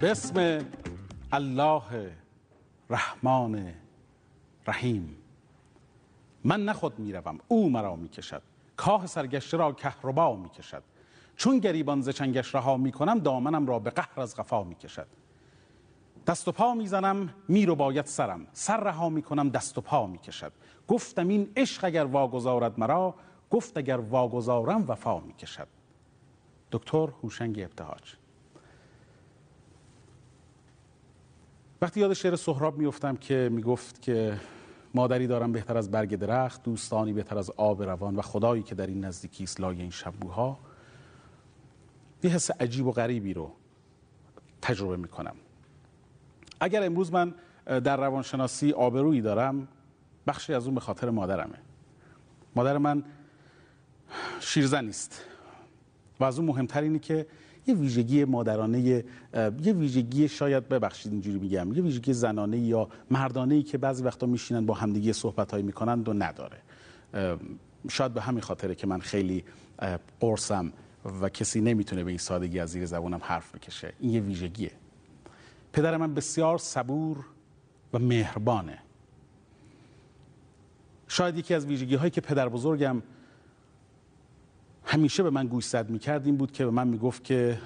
به اسم الله رحمان رحیم من نه خود می‌روم او مرا می‌کشد. کاه سرگشته را کهربا می‌کشد. چون گریبان ز چنگش رها می‌کنم دامنم را به قهر از قفا می‌کشد. دست و پا می‌زنم میر و باید سرم. سر رها می‌کنم دست و پا می‌کشد. گفتم این عشق اگر واگذارد مرا گفت اگر واگذارم وفا می‌کشد. دکتر هوشنگ ابتهاج. وقتی یاد شعر سهراب میفتم که می‌گفت که مادری دارم بهتر از برگ درخت دوستانی بهتر از آب روان و خدایی که در این نزدیکی است لای این شبوها یه حس عجیب و غریبی رو تجربه می‌کنم. اگر امروز من در روانشناسی آبرویی دارم بخشی از اون به خاطر مادرمه. مادر من شیرزن است و از اون مهمتر اینه که یه ویژگی مادرانه یه ویژگی شاید ببخشید اینجوری میگم یه ویژگی زنانه یا مردانه ای که بعضی وقتا میشینن با همدیگه صحبت هایی می‌کنن و نداره. شاید به همین خاطره که من خیلی قرصم و کسی نمی‌تونه به این سادگی از زیر زبونم حرف بکشه. این یه ویژگیه. پدر من بسیار صبور و مهربانه. شاید یکی از ویژگی هایی که پدر بزرگم همیشه به من گوشزد می‌کرد این بود که به من می‌گفت که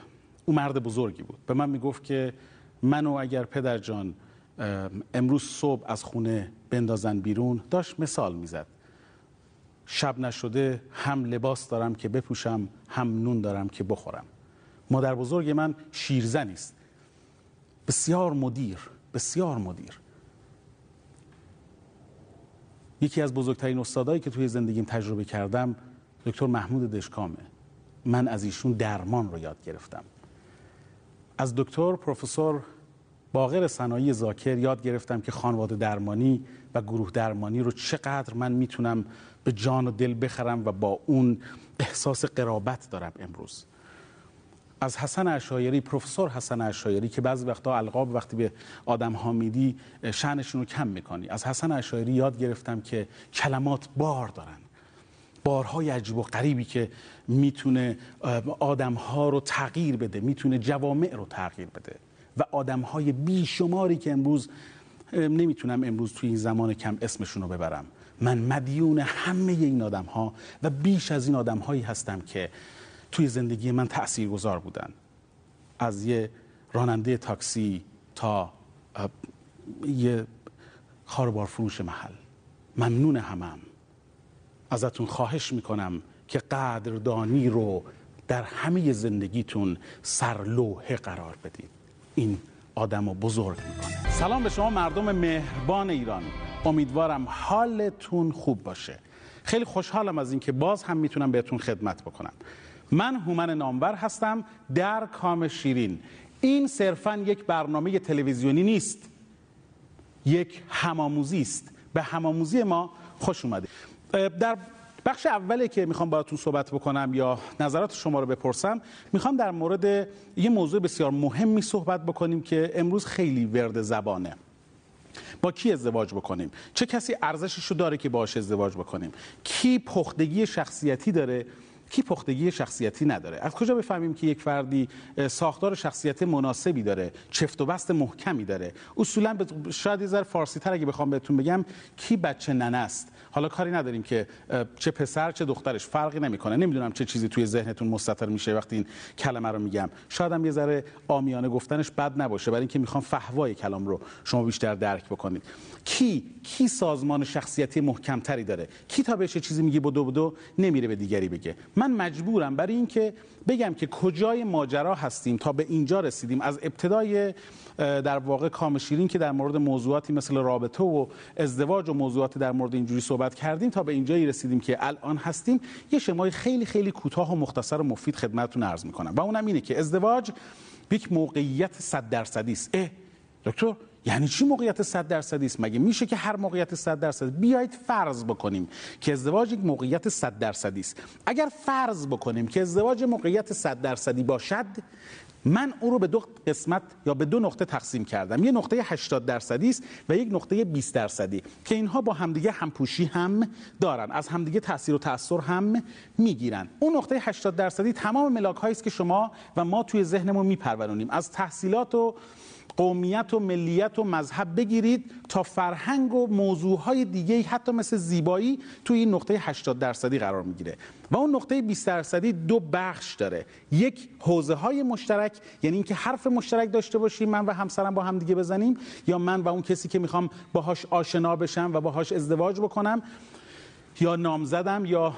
او مرد بزرگی بود. به من می‌گفت که منو اگر پدر جان امروز صبح از خونه بندازن بیرون داشت مثال می‌زد. شب نشده هم لباس دارم که بپوشم هم نون دارم که بخورم. مادر بزرگ من شیرزنی است. بسیار مدیر بسیار مدیر. یکی از بزرگترین استادایی که توی زندگیم تجربه کردم دکتر محمود دشکامه. من از ایشون درمان رو یاد گرفتم. از دکتر پروفسور باقر صنایع زاکر یاد گرفتم که خانواده درمانی و گروه درمانی رو چقدر من می‌تونم به جان و دل بخرم و با اون احساس قرابت دارم امروز. از حسن اشایری پروفسور حسن اشایری که بعضی وقتا القاب وقتی به آدم ها میدی شأنشون رو کم می‌کنی. از حسن اشایری یاد گرفتم که کلمات بار دارن. بارهای عجیب و غریبی که می‌تونه آدم ها رو تغییر بده می‌تونه جوامع رو تغییر بده. و آدم های بیشماری که امروز نمی‌تونم امروز توی این زمان کم اسمشون رو ببرم. من مدیون همه این آدم ها و بیش از این آدم هایی هستم که توی زندگی من تأثیر گذار بودن. از یه راننده تاکسی تا یه خاربار فروش محل. ممنون همم. ازتون خواهش می‌کنم که قدردانی رو در همه زندگیتون سرلوحه قرار بدید. این آدم رو بزرگ می‌کنه. سلام به شما مردم مهربان ایران. امیدوارم حالتون خوب باشه. خیلی خوشحالم از اینکه باز هم می‌تونم بهتون خدمت بکنم. من هومن نامور هستم در کام شیرین. این صرفا یک برنامه تلویزیونی نیست یک هماموزی است. به هماموزی ما خوش اومده در بخش اولی که می‌خوام باهاتون صحبت بکنم یا نظرات شما رو بپرسم می‌خوام در مورد یه موضوع بسیار مهمی صحبت بکنیم که امروز خیلی ورد زبانه. با کی ازدواج بکنیم؟ چه کسی ارزشش رو داره که باش ازدواج بکنیم؟ کی پختگی شخصیتی داره؟ کی پختگی شخصیتی نداره؟ از کجا بفهمیم که یک فردی ساختار شخصیت مناسبی داره چفت و بست محکمی داره؟ اصولا شاید یه ذره فارسی تر اگه بخوام بهتون بگم کی بچه ننه است؟ حالا کاری نداریم که چه پسر چه دخترش فرقی نمی‌کنه. نمی‌دونم چه چیزی توی ذهنتون مستتر میشه وقتی این کلمه رو میگم. شاید هم یه ذره آمیانه گفتنش بد نباشه. برای اینکه می‌خوام فهوای کلام رو شما بیشتر درک بکنید. کی کی سازمان شخصیتی محکمتری داره؟ کی تا بهش چیزی میگه بدو بدو نمیره به دیگری بگه. من مجبورم برای اینکه بگم که کجای ماجرا هستیم تا به اینجا رسیدیم. از ابتدای در واقع کام شیرین که در مورد موضوعاتی مثل رابطه و ازدواج و موضوعاتی در مورد اینجوری صحبت کردیم تا به اینجایی رسیدیم که الان هستیم. یه شمای خیلی خیلی کوتاه و مختصر و مفید خدمتتون عرض می‌کنم. و اونم اینه که ازدواج یک موقعیت 100 درصدی است. دکتر؟ یعنی چی موقعیت 100 درصدی است؟ مگه میشه که هر موقعیت 100 درصدی؟ بیایید فرض بکنیم که ازدواج یک موقعیت 100 درصدی است. اگر فرض بکنیم که ازدواج موقعیت 100 درصدی باشد من او رو به دو قسمت یا به دو نقطه تقسیم کردم. یه نقطه 80 درصدی است و یک نقطه 20 درصدی. که اینها با همدیگه همپوشی هم دارن. از همدیگه تاثیر و تاثیر هم می‌گیرن. اون نقطه 80 درصدی تمام ملاک هایی است که شما و ما توی ذهنمون میپرورونیم. از تحصیلات و قومیت و ملیت و مذهب بگیرید تا فرهنگ و موضوعهای دیگه حتی مثل زیبایی توی این نقطه 80 درصدی قرار می‌گیره. و اون نقطه 20 درصدی دو بخش داره. یک حوزه های مشترک یعنی اینکه حرف مشترک داشته باشیم من و همسرم با هم دیگه بزنیم یا من و اون کسی که می‌خوام باهاش آشنا بشم و باهاش ازدواج بکنم. یا نامزدم یا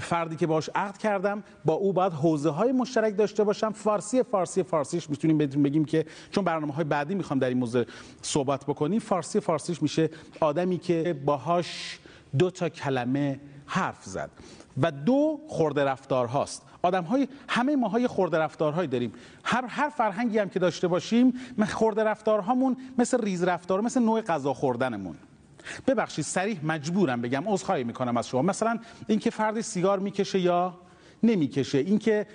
فردی که باش عقد کردم با او باید حوزه های مشترک داشته باشم. فارسی فارسی فارسیش می‌تونیم بگیم که چون برنامه های بعدی می‌خوام در این موضوع صحبت بکنیم فارسی فارسیش میشه آدمی که باهاش دو تا کلمه حرف زد و دو خورده رفتار هاست. آدم های همه ما های خورده رفتارهایی داریم. هر هر فرهنگی هم که داشته باشیم خورده رفتارهامون مثل ریز رفتار مثل نوع غذا خوردنمون. ببخشید سریح مجبورم بگم عذرخواهی می‌کنم از شما. مثلا اینکه فرد سیگار می‌کشه یا نمی‌کشه اینکه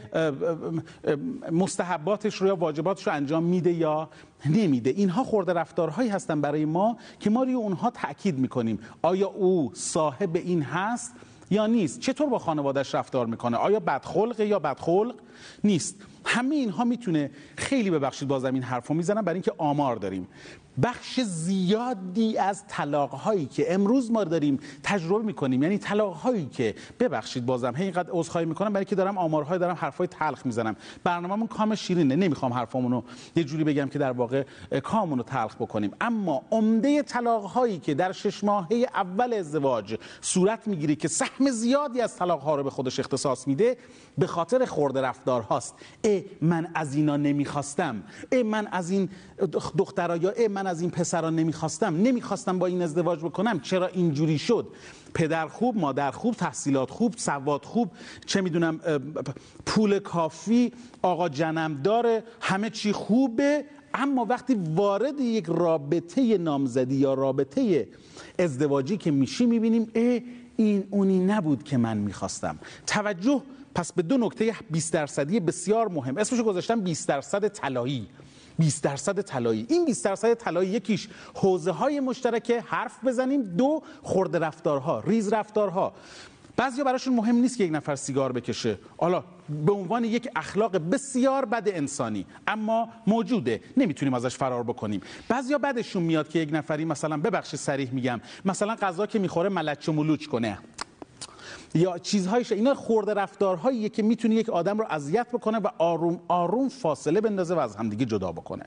مستحباتش رو یا واجباتش رو انجام میده یا نمیده. اینها خورده رفتارهایی هستن برای ما که ما روی اونها تاکید می‌کنیم. آیا او صاحب این هست یا نیست؟ چطور با خانوادهش رفتار می‌کنه؟ آیا بدخلقه یا بدخلق نیست؟ همه اینها می‌تونه خیلی ببخشید بازم این حرفو می‌زنم برای اینکه آمار داریم. بخش زیادی از طلاق هایی که امروز ما داریم تجربه می‌کنیم. یعنی طلاق هایی که ببخشید بازم هی اینقدر عذرخواهی می‌کنم برای که دارم آمارهای دارم حرفای تلخ می‌زنم. برنامه‌مون کام شیرینه نمی‌خوام حرفامون رو یه جوری بگم که در واقع کامون رو تلخ بکنیم. اما عمده طلاق هایی که در شش ماهه اول ازدواج صورت می‌گیره که سهم زیادی از طلاق ها رو به خودش اختصاص میده به خاطر خورده رفتار هاست. ای من از اینا نمی‌خواستم. ای من از این دخترا یا ای من از این پسران نمی‌خواستم نمی‌خواستم با این ازدواج بکنم. چرا اینجوری شد؟ پدر خوب مادر خوب تحصیلات خوب سواد خوب چه می‌دونم پول کافی آقا جنم داره همه چی خوبه. اما وقتی وارد یک رابطه نامزدی یا رابطه ازدواجی که میشی می‌بینیم ای این اونی نبود که من می‌خواستم. توجه پس به دو نکته 20 درصدی بسیار مهم. اسمشو گذاشتم 20 درصد طلایی. 20 درصد طلایی. این 20 درصد طلایی یکیش حوزه های مشترک حرف بزنیم. دو خورده رفتارها ریز رفتارها. بعضیا براشون مهم نیست که یک نفر سیگار بکشه. حالا به عنوان یک اخلاق بسیار بد انسانی اما موجوده. نمی‌تونیم ازش فرار بکنیم. بعضیا بعدشون میاد که یک نفری مثلا ببخش سریح میگم مثلا غذا که می‌خوره ملچ و ملوچ کنه. یا چیزهایش اینا خورده رفتارهایی که می‌تونه یک آدم رو اذیت بکنه و آروم آروم فاصله بندازه و از همدیگه جدا بکنه.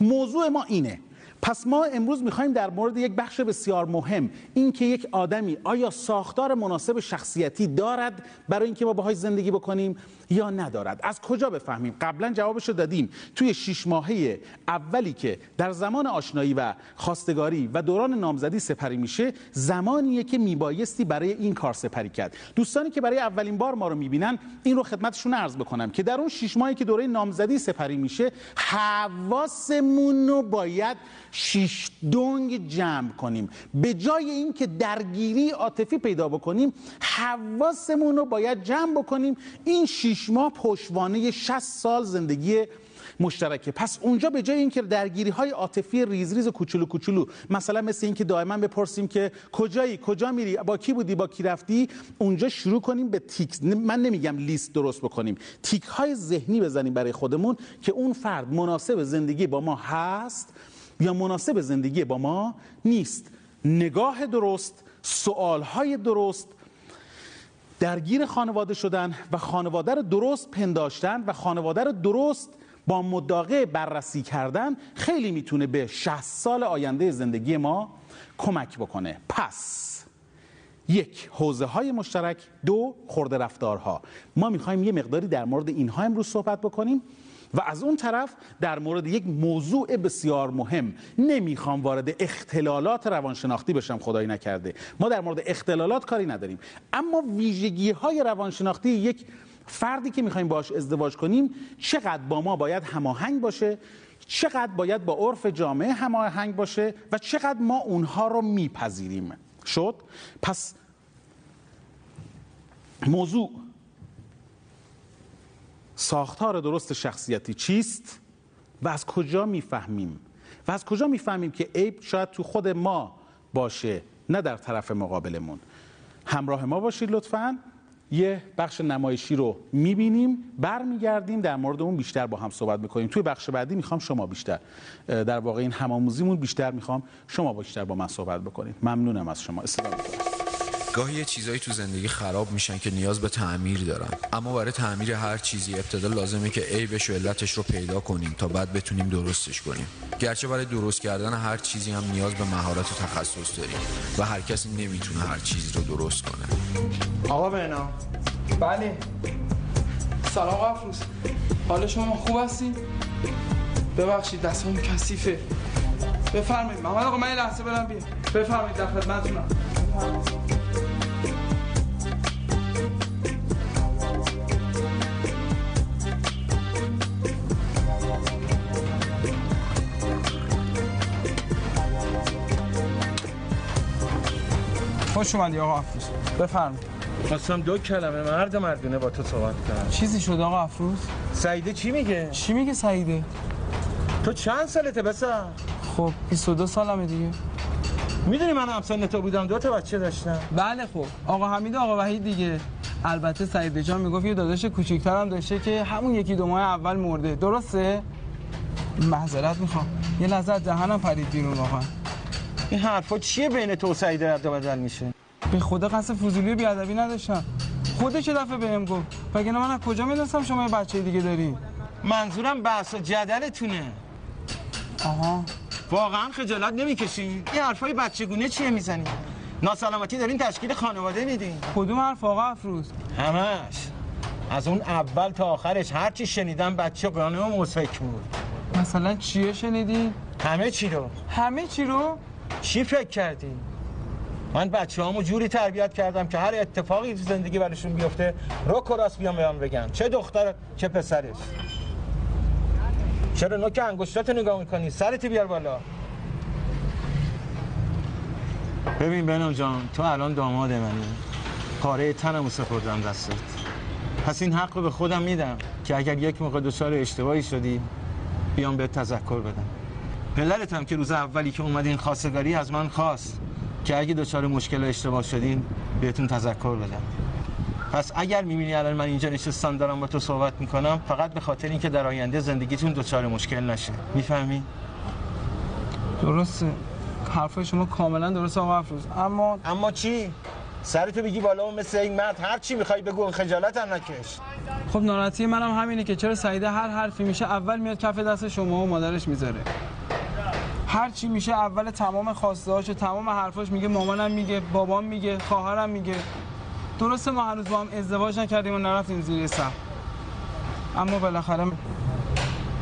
موضوع ما اینه. پس ما امروز می‌خوایم در مورد یک بخش بسیار مهم این که یک آدمی آیا ساختار مناسب شخصیتی دارد برای اینکه ما باهاش زندگی بکنیم یا ندارد؟ از کجا بفهمیم؟ قبلا جوابش رو دادیم توی شش ماهه اولی که در زمان آشنایی و خواستگاری و دوران نامزدی سپری میشه زمانیه که میبایستی برای این کار سپری کرد. دوستانی که برای اولین بار ما رو می‌بینن این رو خدمتشون عرض بکنم که در اون شش ماهی که دوره نامزدی سپری میشه حواسمون رو باید شش دنگ جمع کنیم. به جای اینکه درگیری عاطفی پیدا بکنیم حواسمون رو باید جمع بکنیم. این شش ماه پشوانه 60 سال زندگی مشترکه. پس اونجا به جای اینکه درگیری های عاطفی ریز ریز و کوچولو کوچولو مثلا مثل اینکه دائما بپرسیم که کجایی کجا میری با کی بودی با کی رفتی اونجا شروع کنیم به تیک من نمیگم لیست درست بکنیم. تیک های ذهنی بزنیم برای خودمون که اون فرد مناسب زندگی با ما هست یا مناسب زندگی با ما نیست. نگاه درست سوال های درست درگیر خانواده شدن و خانواده رو درست پنداشتن و خانواده رو درست با مداقه بررسی کردن خیلی می‌تونه به 60 سال آینده زندگی ما کمک بکنه. پس یک حوزه های مشترک. دو خورده رفتارها. ما می‌خوایم یه مقداری در مورد اینها امروز صحبت بکنیم. و از اون طرف در مورد یک موضوع بسیار مهم نمی‌خوام وارد اختلالات روانشناختی بشم خدایی نکرده. ما در مورد اختلالات کاری نداریم. اما ویژگی های روانشناختی یک فردی که می‌خوایم باش ازدواج کنیم چقدر با ما باید هماهنگ باشه چقدر باید با عرف جامعه هماهنگ باشه و چقدر ما اونها رو میپذیریم. شد؟ پس موضوع ساختار درست شخصیتی چیست و از کجا می‌فهمیم؟ و از کجا می‌فهمیم که عیب شاید تو خود ما باشه نه در طرف مقابلمون؟ همراه ما باشید لطفاً. یه بخش نمایشی رو می‌بینیم برمیگردیم در مورد اون بیشتر با هم صحبت می‌کنیم. توی بخش بعدی می‌خوام شما بیشتر در واقع این همآموزیمون بیشتر می‌خوام شما بیشتر با من صحبت بکنید. ممنونم از شما. استفاده گاهی یه چیزایی تو زندگی خراب میشن که نیاز به تعمیر دارن. اما برای تعمیر هر چیزی ابتدا لازمه که عیبش و علتش رو پیدا کنیم تا بعد بتونیم درستش کنیم. گرچه برای درست کردن هر چیزی هم نیاز به مهارت و تخصص داریم و هر کسی نمی‌تونه هر چیزی رو درست کنه. آقا بنا بله. سلام افروز. حال شما خوب هستی؟ ببخشید دستم کثیفه. بفرمایید. محمد آقا من یه لحظه برم بیا بفرمایید در خدمتتونم. خوش اومدی آقا افروز. بفرمایید خواستم دو کلمه مرد مردونه با تو صحبت کنم. چیزی شد آقا افروز؟ سعیده چی میگه؟ چی میگه سعیده؟ تو چند سالته بسا؟ خب 22 سالمه دیگه. می‌دونی من هم سن تو بودم دو تا بچه داشتم. بله خب. آقا حمید آقا وحید دیگه. البته سعید جان می‌گفت یه داداش کوچیک‌تر هم داشته که همون یکی دو ماه اول مرده. درسته؟ معذرت می‌خوام. یه لحظه دهنم پرید بیرون واقعا. این حرفا چیه بین تو و سعید رد و بدل میشه؟ به خدا قصد فضولی بیادبی نداشتم. خودش یه دفعه بهم گفت وگرنه من از کجا می‌دونستم شما یه بچه دیگه داری؟ منظورم بحث و جدلتونه. آها. واقعا خجالت نمی‌کشین این حرفای بچگونه چیه می‌زنی؟ ناسلامتی دارین تشکیل خانواده میدین. کدوم حرف آقا افروز؟ همش. از اون اول تا آخرش هر چی شنیدم بچه قانه و فکر بود. مثلا چیه شنیدی؟ همه چی رو. همه چی رو؟ چی فکر کردی من بچه هامو جوری تربیت کردم که هر اتفاقی تو زندگی برشون بیفته رو کراس بیام بیان بگم. چه دختر چه پسرش. چرا نوک انگشتات نگاه می‌کنی؟ سرت بیار بالا. ببین بنام جان تو الان داماد منی. کاره تنمو سپردم دستت. پس این حق رو به خودم میدم که اگر یک موقع دچار اشتباهی شدی بیام به تذکر بدم. پدرت هم که روز اولی که اومدین خواستگاری از من خواست که اگه دچار مشکل اشتباه شدین بهتون تذکر بدم. پس اگر می‌بینی الان من اینجا نشستم دارم با تو صحبت می‌کنم فقط به خاطر اینکه در آینده زندگیتون دچار مشکل نشه. می‌فهمی؟ درسته. حرف شما کاملا درست آقا افروز. اما اما چی؟ سرتو بگی بالا و مثل این مرد. هر چی می‌خوای بگو خجالت هم نکش. خب ناراحتی منم همینه که چرا سعیده هر حرفی میشه اول میاد کف دست شما و مادرش می‌ذاره. هر چی میشه اول تمام خواسته و تمام حرفاش میگه مامانم میگه بابام میگه خواهرم میگه. درسته ما هنوز با هم ازدواج نکردیم و نرفتیم زیر سقف. اما بالاخره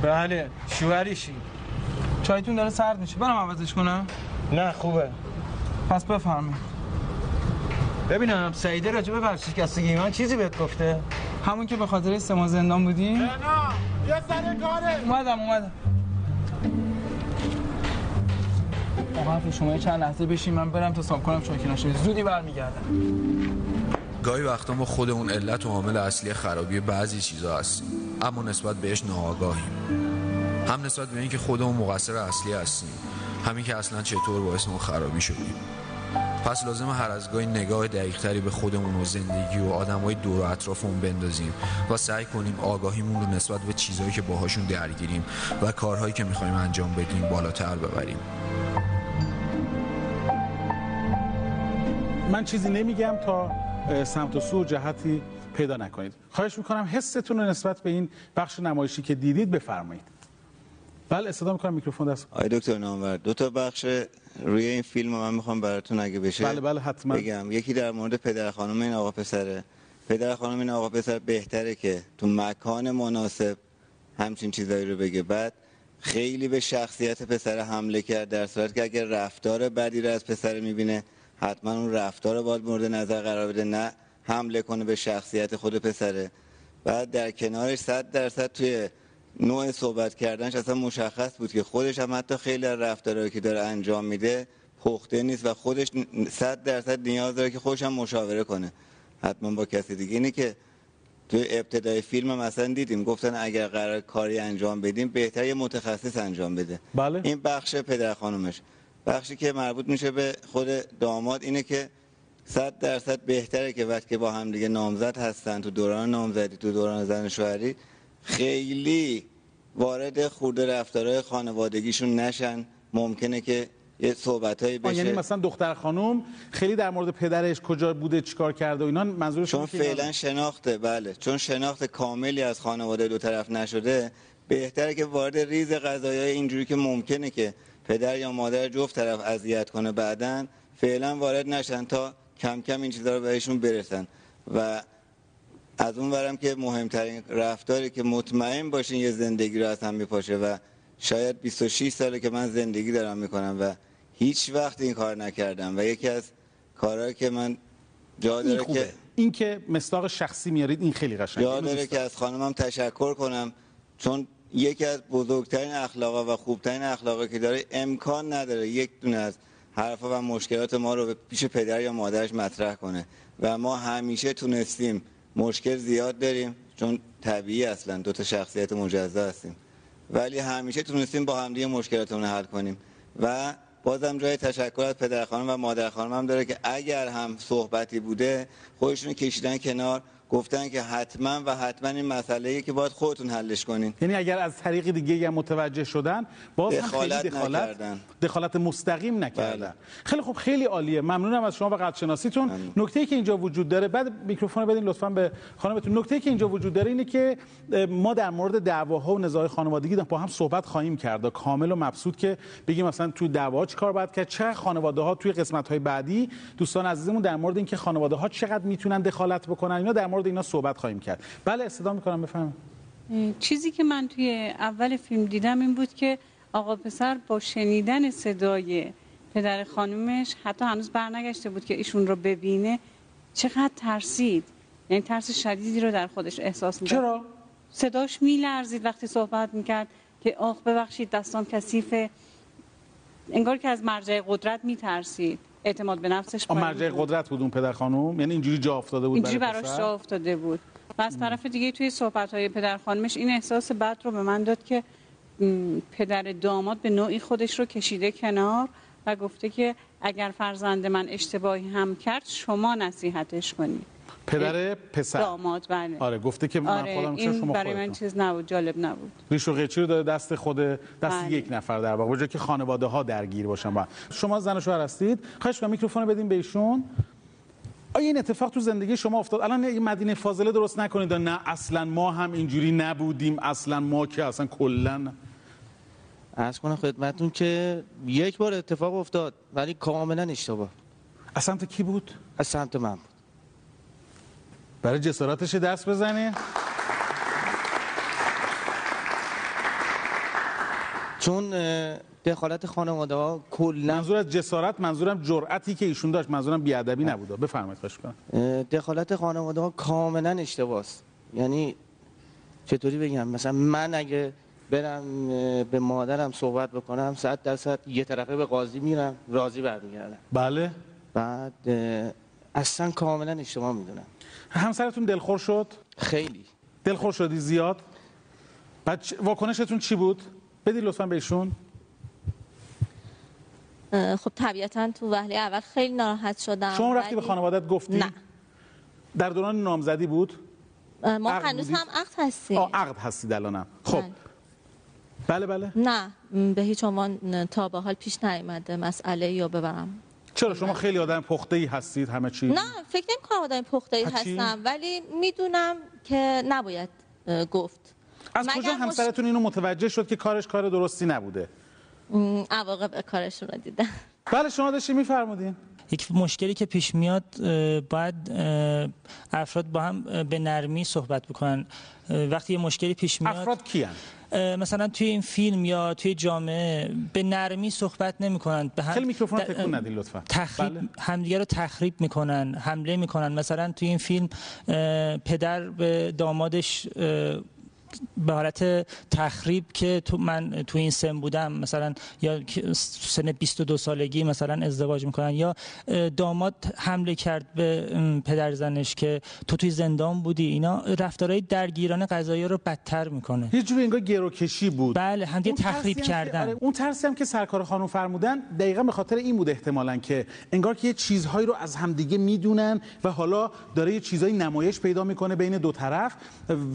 بله شوهریشی چایتون داره سرد میشه. برم عوضش کنم. نه خوبه. پس بفرمایید. ببینم سعیده راجع به ورشکستگی من چیزی بهت گفته؟ همون که به خاطر سه زندان بودی نه. یه سر کاره. اومدم اومدم. آقا حرف شما چند لحظه بشین من برم تا صاحب کنم شاکی زودی برمیگردم. گاهی وقتا ما خودمون علت و عامل اصلی خرابی بعضی چیزا هستیم اما نسبت بهش ناآگاهیم. هم نسبت به اینکه خودمون مقصر اصلی هستیم همین که اصلا چطور باعث اون خرابی شدیم. پس لازم هر از گاهی نگاه دقیقتری به خودمون و زندگی و آدمای دور و اطرافمون بندازیم و سعی کنیم آگاهیمون رو نسبت به چیزهایی که باهاشون درگیریم و کارهایی که می‌خوایم انجام بدیم بالاتر ببریم. من چیزی نمیگم تا سمت و سو جهتی پیدا نکنید. خواهش می‌کنم حستون رو نسبت به این بخش نمایشی که دیدید بفرمایید. بله استفاده می‌کنم میکروفون دست. آقای دکتر نامور دو تا بخش روی این فیلم من می‌خوام براتون اگه بشه بله بله حتما. بگم. یکی در مورد پدر خانم این آقا پسره. پدر خانم این آقا پسر بهتره که تو مکان مناسب همچین چیزایی رو بگه. بعد خیلی به شخصیت پسر حمله کرد در صورت که اگر رفتار بدی رو از پسر می‌بینه حتما اون رفتار باید مورد نظر قرار بده نه حمله کنه به شخصیت خود پسره. بعد در کنارش صد درصد توی نوع صحبت کردنش اصلا مشخص بود که خودش هم حتی خیلی از رفتارهایی که داره انجام میده پخته نیست و خودش صد درصد نیاز داره که خودش هم مشاوره کنه. حتما با کسی دیگه. اینه که توی ابتدای فیلم هم مثلا دیدیم. گفتن اگر قرار کاری انجام بدیم بهتر یه متخصص انجام بده. بله. این بخش پدر خانومش. بخشی که مربوط میشه به خود داماد اینه که صد درصد بهتره که وقتی که با هم دیگه نامزد هستن تو دوران نامزدی تو دوران زن شوهری خیلی وارد خورده رفتارهای خانوادگیشون نشن. ممکنه که یه صحبتهایی آه، بشه. یعنی مثلا دختر خانم خیلی در مورد پدرش کجا بوده چیکار کرده و اینا منظورش چون فعلا شناخته بله. چون شناخت کاملی از خانواده دو طرف نشده بهتره که وارد ریز قضایی اینجوری که ممکنه که پدر یا مادر جفت طرف اذیت کنه بعدا فعلا وارد نشن تا کم کم این چیزا رو بهشون برسن. و از اون ورم که مهمترین رفتاری که مطمئن باشین یه زندگی رو از هم میپاشه و شاید 26 ساله که من زندگی دارم می‌کنم و هیچ وقت این کار نکردم و یکی از کارهایی که من جا این داره خوبه. که این که مستاق شخصی میارید این خیلی قشنگه. جا داره که از خانمم تشکر کنم چون یکی از بزرگترین اخلاقا و خوبترین اخلاقا که داره امکان نداره یک دونه از حرفا و مشکلات ما رو به پیش پدر یا مادرش مطرح کنه. و ما همیشه تونستیم مشکل زیاد داریم چون طبیعی اصلا دو تا شخصیت مجزا هستیم. ولی همیشه تونستیم با همدیگه مشکلاتمون رو حل کنیم. و بازم جای تشکر از پدر و مادر خانم هم داره که اگر هم صحبتی بوده خودشون کشیدن کنار گفتن که حتما و حتما این مسئله که باید خودتون حلش کنین. یعنی اگر از طریق دیگه هم متوجه شدن باز هم خیلی دخالت دخالت نکردن. دخالت مستقیم نکردن. بله. خیلی خوب خیلی عالیه. ممنونم از شما و قد شناسیتون نکته که اینجا وجود داره بعد میکروفون رو بدین لطفا به خانمتون. نکته که اینجا وجود داره اینه که ما در مورد دعواها و نزاع خانوادگی با هم صحبت خواهیم کرد کامل و مبسوط که بگیم مثلا توی دعوا چیکار باید کرد چه خانواده ها توی قسمت های بعدی. دوستان عزیزمون در مورد اینکه خانواده ها چقدر می‌تونن دخالت بکنن اینا در مورد اینا صحبت خواهیم کرد. بله استدا می‌کنم بفهمم چیزی که من توی اول فیلم دیدم این بود که آقا پسر با شنیدن صدای پدر خانومش حتی هنوز برنگشته بود که ایشون رو ببینه چقدر ترسید. یعنی ترس شدیدی رو در خودش احساس می‌کرد. چرا؟ صداش میلرزید وقتی صحبت می‌کرد که آخ ببخشید دستام کثیفه. انگار که از مرجع قدرت میترسید. اعتماد به نفسش پایین مرجع. قدرت بود اون پدر خانم یعنی اینجوری جا افتاده بود اینجوری براش پسر؟ جا افتاده بود و از طرف دیگه توی صحبت های پدر خانمش این احساس بد رو به من داد که پدر داماد به نوعی خودش رو کشیده کنار و گفته که اگر فرزند من اشتباهی هم کرد شما نصیحتش کنید پدر پسر. داماد بله. آره گفته که من آره خودم چه این شما برای من چیز نبود جالب نبود. ریش و قیچی رو داده دست خود دست بله. یک نفر در واقع که خانواده ها درگیر باشن. با. شما زن و شوهر هستید. خواهش کنم میکروفون رو بدیم به ایشون. آیا این اتفاق تو زندگی شما افتاد؟ الان یه مدینه فاضله درست نکنید. نه اصلا ما هم اینجوری نبودیم. اصلا ما که اصلا کلا ارز کنم خدمتون که یک بار اتفاق افتاد ولی کاملا اشتباه. از سمت کی بود؟ از سمت من بود. برای جسارتش دست بزنه چون دخالت خانواده ها کلا منظور از جسارت منظورم جرأتی که ایشون داشت منظورم بیادبی نبود بفرمایید خواهش کنم دخالت خانواده ها کاملا اشتباه است یعنی چطوری بگم؟ مثلا من اگه برم به مادرم صحبت بکنم صد درصد یه طرفه به قاضی میرم راضی برمیگردم. بله. بعد اصلا کاملا اشتباه می‌دونم. همسرتون دلخور شد؟ خیلی. دلخور شدی زیاد؟ بعد چ- واکنشتون چی بود؟ بدید لطفا به ایشون. خب طبیعتا تو وهله اول خیلی ناراحت شدم شما رفتی به خانوادت گفتی؟ نه. در دوران نامزدی بود؟ ما هنوز؟ هم عقد هستیم. آه عقد هستید الانم خب. بله. بله بله. نه به هیچ عنوان تا به حال پیش نیامده مسئله یا ببرم. چرا شما خیلی آدم پخته ای هستید همه چی؟ نه فکر نمی کنم آدم پخته ای؟ هستم ولی می‌دونم که نباید گفت. از کجا مش- همسرتون اینو متوجه شد که کارش کار درستی نبوده؟ عواقب کارشون رو دیدم. بله شما داشتی میفرمودین. یک مشکلی که پیش میاد باید افراد با هم به نرمی صحبت بکنن. وقتی یه مشکلی پیش میاد افراد کیان؟ اه، مثلا توی این فیلم یا توی جامعه به نرمی صحبت نمی‌کنن به هم خیلی میکروفون تکون ندین لطفا تخریب بله. همدیگه رو تخریب می‌کنن حمله می‌کنن مثلا توی این فیلم پدر به دامادش به حالت تخریب که تو من تو این سن بودم مثلا یا سن 22 سالگی مثلا ازدواج می‌کنن یا داماد حمله کرد به پدر زنش که تو توی زندان بودی اینا رفتارهای درگیرانه قضایی رو بدتر می‌کنه. یه جوری انگار گروکشی بود. بله هم دیگه تخریب کردن. آره، اون ترسی هم که سرکار خانم فرمودن دقیقا به خاطر این بود احتمالا که انگار که یه چیزهایی رو از همدیگه می‌دونن و حالا داره یه چیزایی نمایش پیدا می‌کنه بین دو طرف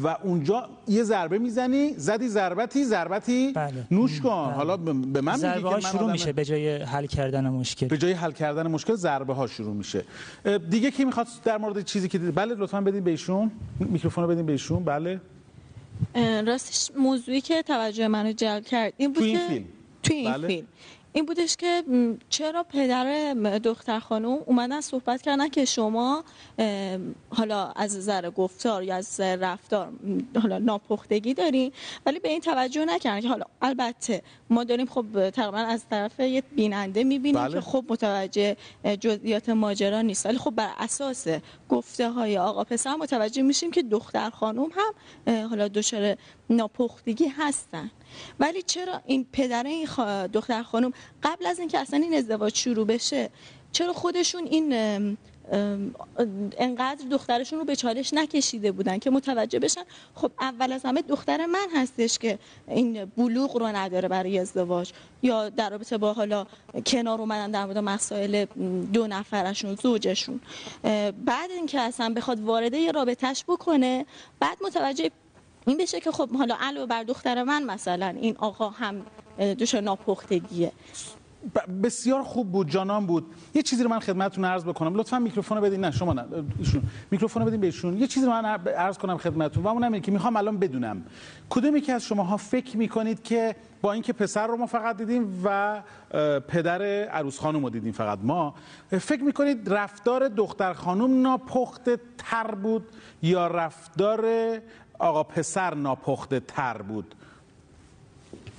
و اونجا یه ضربه می‌زنی زدی ضربتی ضربتی. بله. نوش کن. حالا به من میگی که ها من شروع آدم- میشه به جای حل کردن مشکل. به جای حل کردن مشکل ضربه ها شروع میشه. دیگه کی می‌خواد در مورد چیزی که بله لطفا بدین به ایشون میکروفون رو بدین به ایشون بله راستش موضوعی که توجه منو جلب کرد این بود تو این که فیلم؟ تو این بله. فیلم. این بودش که چرا پدر دختر خانم اومدن صحبت کردن که شما حالا از نظر گفتار یا از رفتار حالا ناپختگی دارین ولی به این توجه نکردن که حالا البته ما داریم خب تقریبا از طرف یه بیننده می‌بینیم بله. که خب متوجه جزئیات ماجرا نیست. ولی خب بر اساس گفته های آقا پسر متوجه میشیم که دختر خانم هم حالا دچار ناپختگی هستن. ولی چرا این پدر این دختر خانم قبل از اینکه اصلا این ازدواج شروع بشه چرا خودشون این انقدر دخترشون رو به چالش نکشیده بودن که متوجه بشن؟ خب اول از همه دختر من هستش که این بلوغ رو نداره برای ازدواج. یا در رابطه با حالا کنار اومدن در مورد مسائل دو نفرشون زوجشون. بعد اینکه اصلا بخواد وارد یه رابطهش بکنه بعد متوجه این بشه که خب حالا علاوه بر دختر من مثلا این آقا هم دچار ناپختگیه. بسیار خوب بود جانان بود. یه چیزی رو من خدمتتون عرض بکنم. لطفا میکروفون رو بدین. نه شما نه ایشون. میکروفون رو بدین به ایشون یه چیزی رو من عرض کنم خدمتتون. و اونم که می‌خوام الان بدونم. کدوم یکی از شماها فکر می‌کنید که با اینکه پسر رو ما فقط دیدیم و پدر عروس خانم رو دیدیم فقط ما فکر می‌کنید رفتار دختر خانم ناپخته تر بود یا رفتار آقا پسر ناپخته تر بود.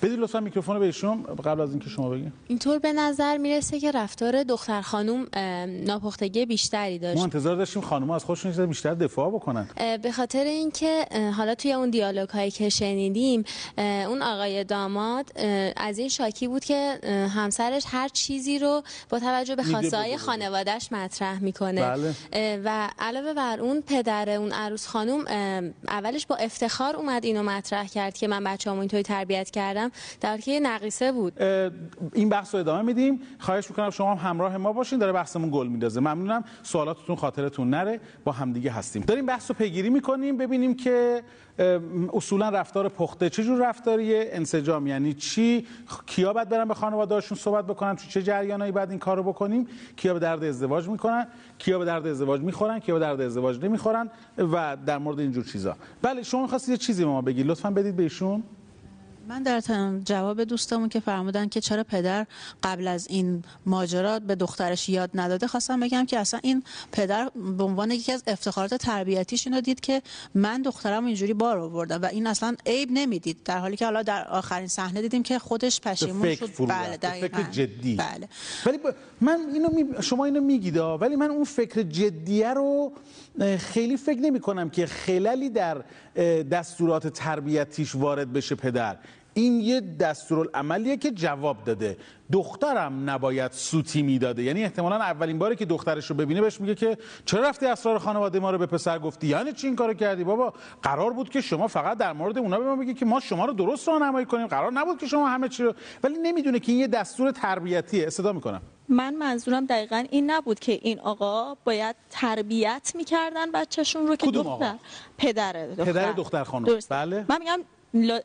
بدید لطفا میکروفون رو به ایشون قبل از اینکه شما بگید اینطور به نظر می‌رسه که رفتار دختر خانوم اه، ناپختگی بیشتری داشت. ما انتظار داشتیم خانم از خودشون بیشتر دفاع بکنن. به خاطر اینکه حالا توی اون دیالوگ هایی که شنیدیم اون آقای داماد از این شاکی بود که همسرش هر چیزی رو با توجه به میده خواسته بده های بده. خانوادهش مطرح می‌کنه. بله. و علاوه بر اون پدر اون عروس خانوم اه، اولش با افتخار اومد اینو مطرح کرد که من بچه‌امو اینطوری تربیت کردم. در که نقیصه بود. این بحث رو ادامه میدیم. خواهش می‌کنم شما هم همراه ما باشین. داره بحثمون گل میندازه ممنونم. سوالاتتون خاطرتون نره. با همدیگه هستیم. داریم بحث رو پیگیری می‌کنیم. ببینیم که اصولا رفتار پخته چه جور رفتاریه انسجام یعنی چی؟ کیا باید برن به خانواده‌هاشون صحبت بکنن؟ تو چه جریانایی بعد این کارو بکنیم؟ کیا به درد ازدواج می‌کنن؟ کیا به درد ازدواج می‌خورن؟ کیا به درد ازدواج نمی‌خورن؟ و در مورد اینجور چیزا. بله شما می‌خواستید یه چیزی ما بگید. لطفا بدید به من در جواب دوستمون که فرمودن که چرا پدر قبل از این ماجرا به دخترش یاد نداده خواستم بگم که اصلا این پدر به عنوان یکی از افتخارات تربیتیش اینو دید که من دخترم اینجوری بار آوردم و این اصلا عیب نمی‌دید. در حالی که حالا در آخرین صحنه دیدیم که خودش پشیمون شد. بله. فکر جدی. بله. ولی ب- من اینو می... شما اینو میگید ولی من اون فکر جدیه رو خیلی فکر نمی کنم که خللی در دستورات تربیتیش وارد بشه پدر. این یه دستورالعملیه که جواب داده. دخترم نباید سوتی می‌داده. یعنی احتمالا اولین باری که دخترش رو ببینه بهش میگه که چرا رفتی اسرار خانواده ما رو به پسر گفتی؟ یعنی چی این کارو کردی؟ بابا قرار بود که شما فقط در مورد اونا به ما بگی که ما شما رو درست راهنمایی کنیم. قرار نبود که شما همه چی رو ولی نمی‌دونه که این یه دستور تربیتیه. استدا می‌کنم. من منظورم دقیقا این نبود که این آقا باید تربیت می‌کردن بچهشون رو که دختر آقا؟ پدر دختر پدر دختر. خانم. بله. من میگم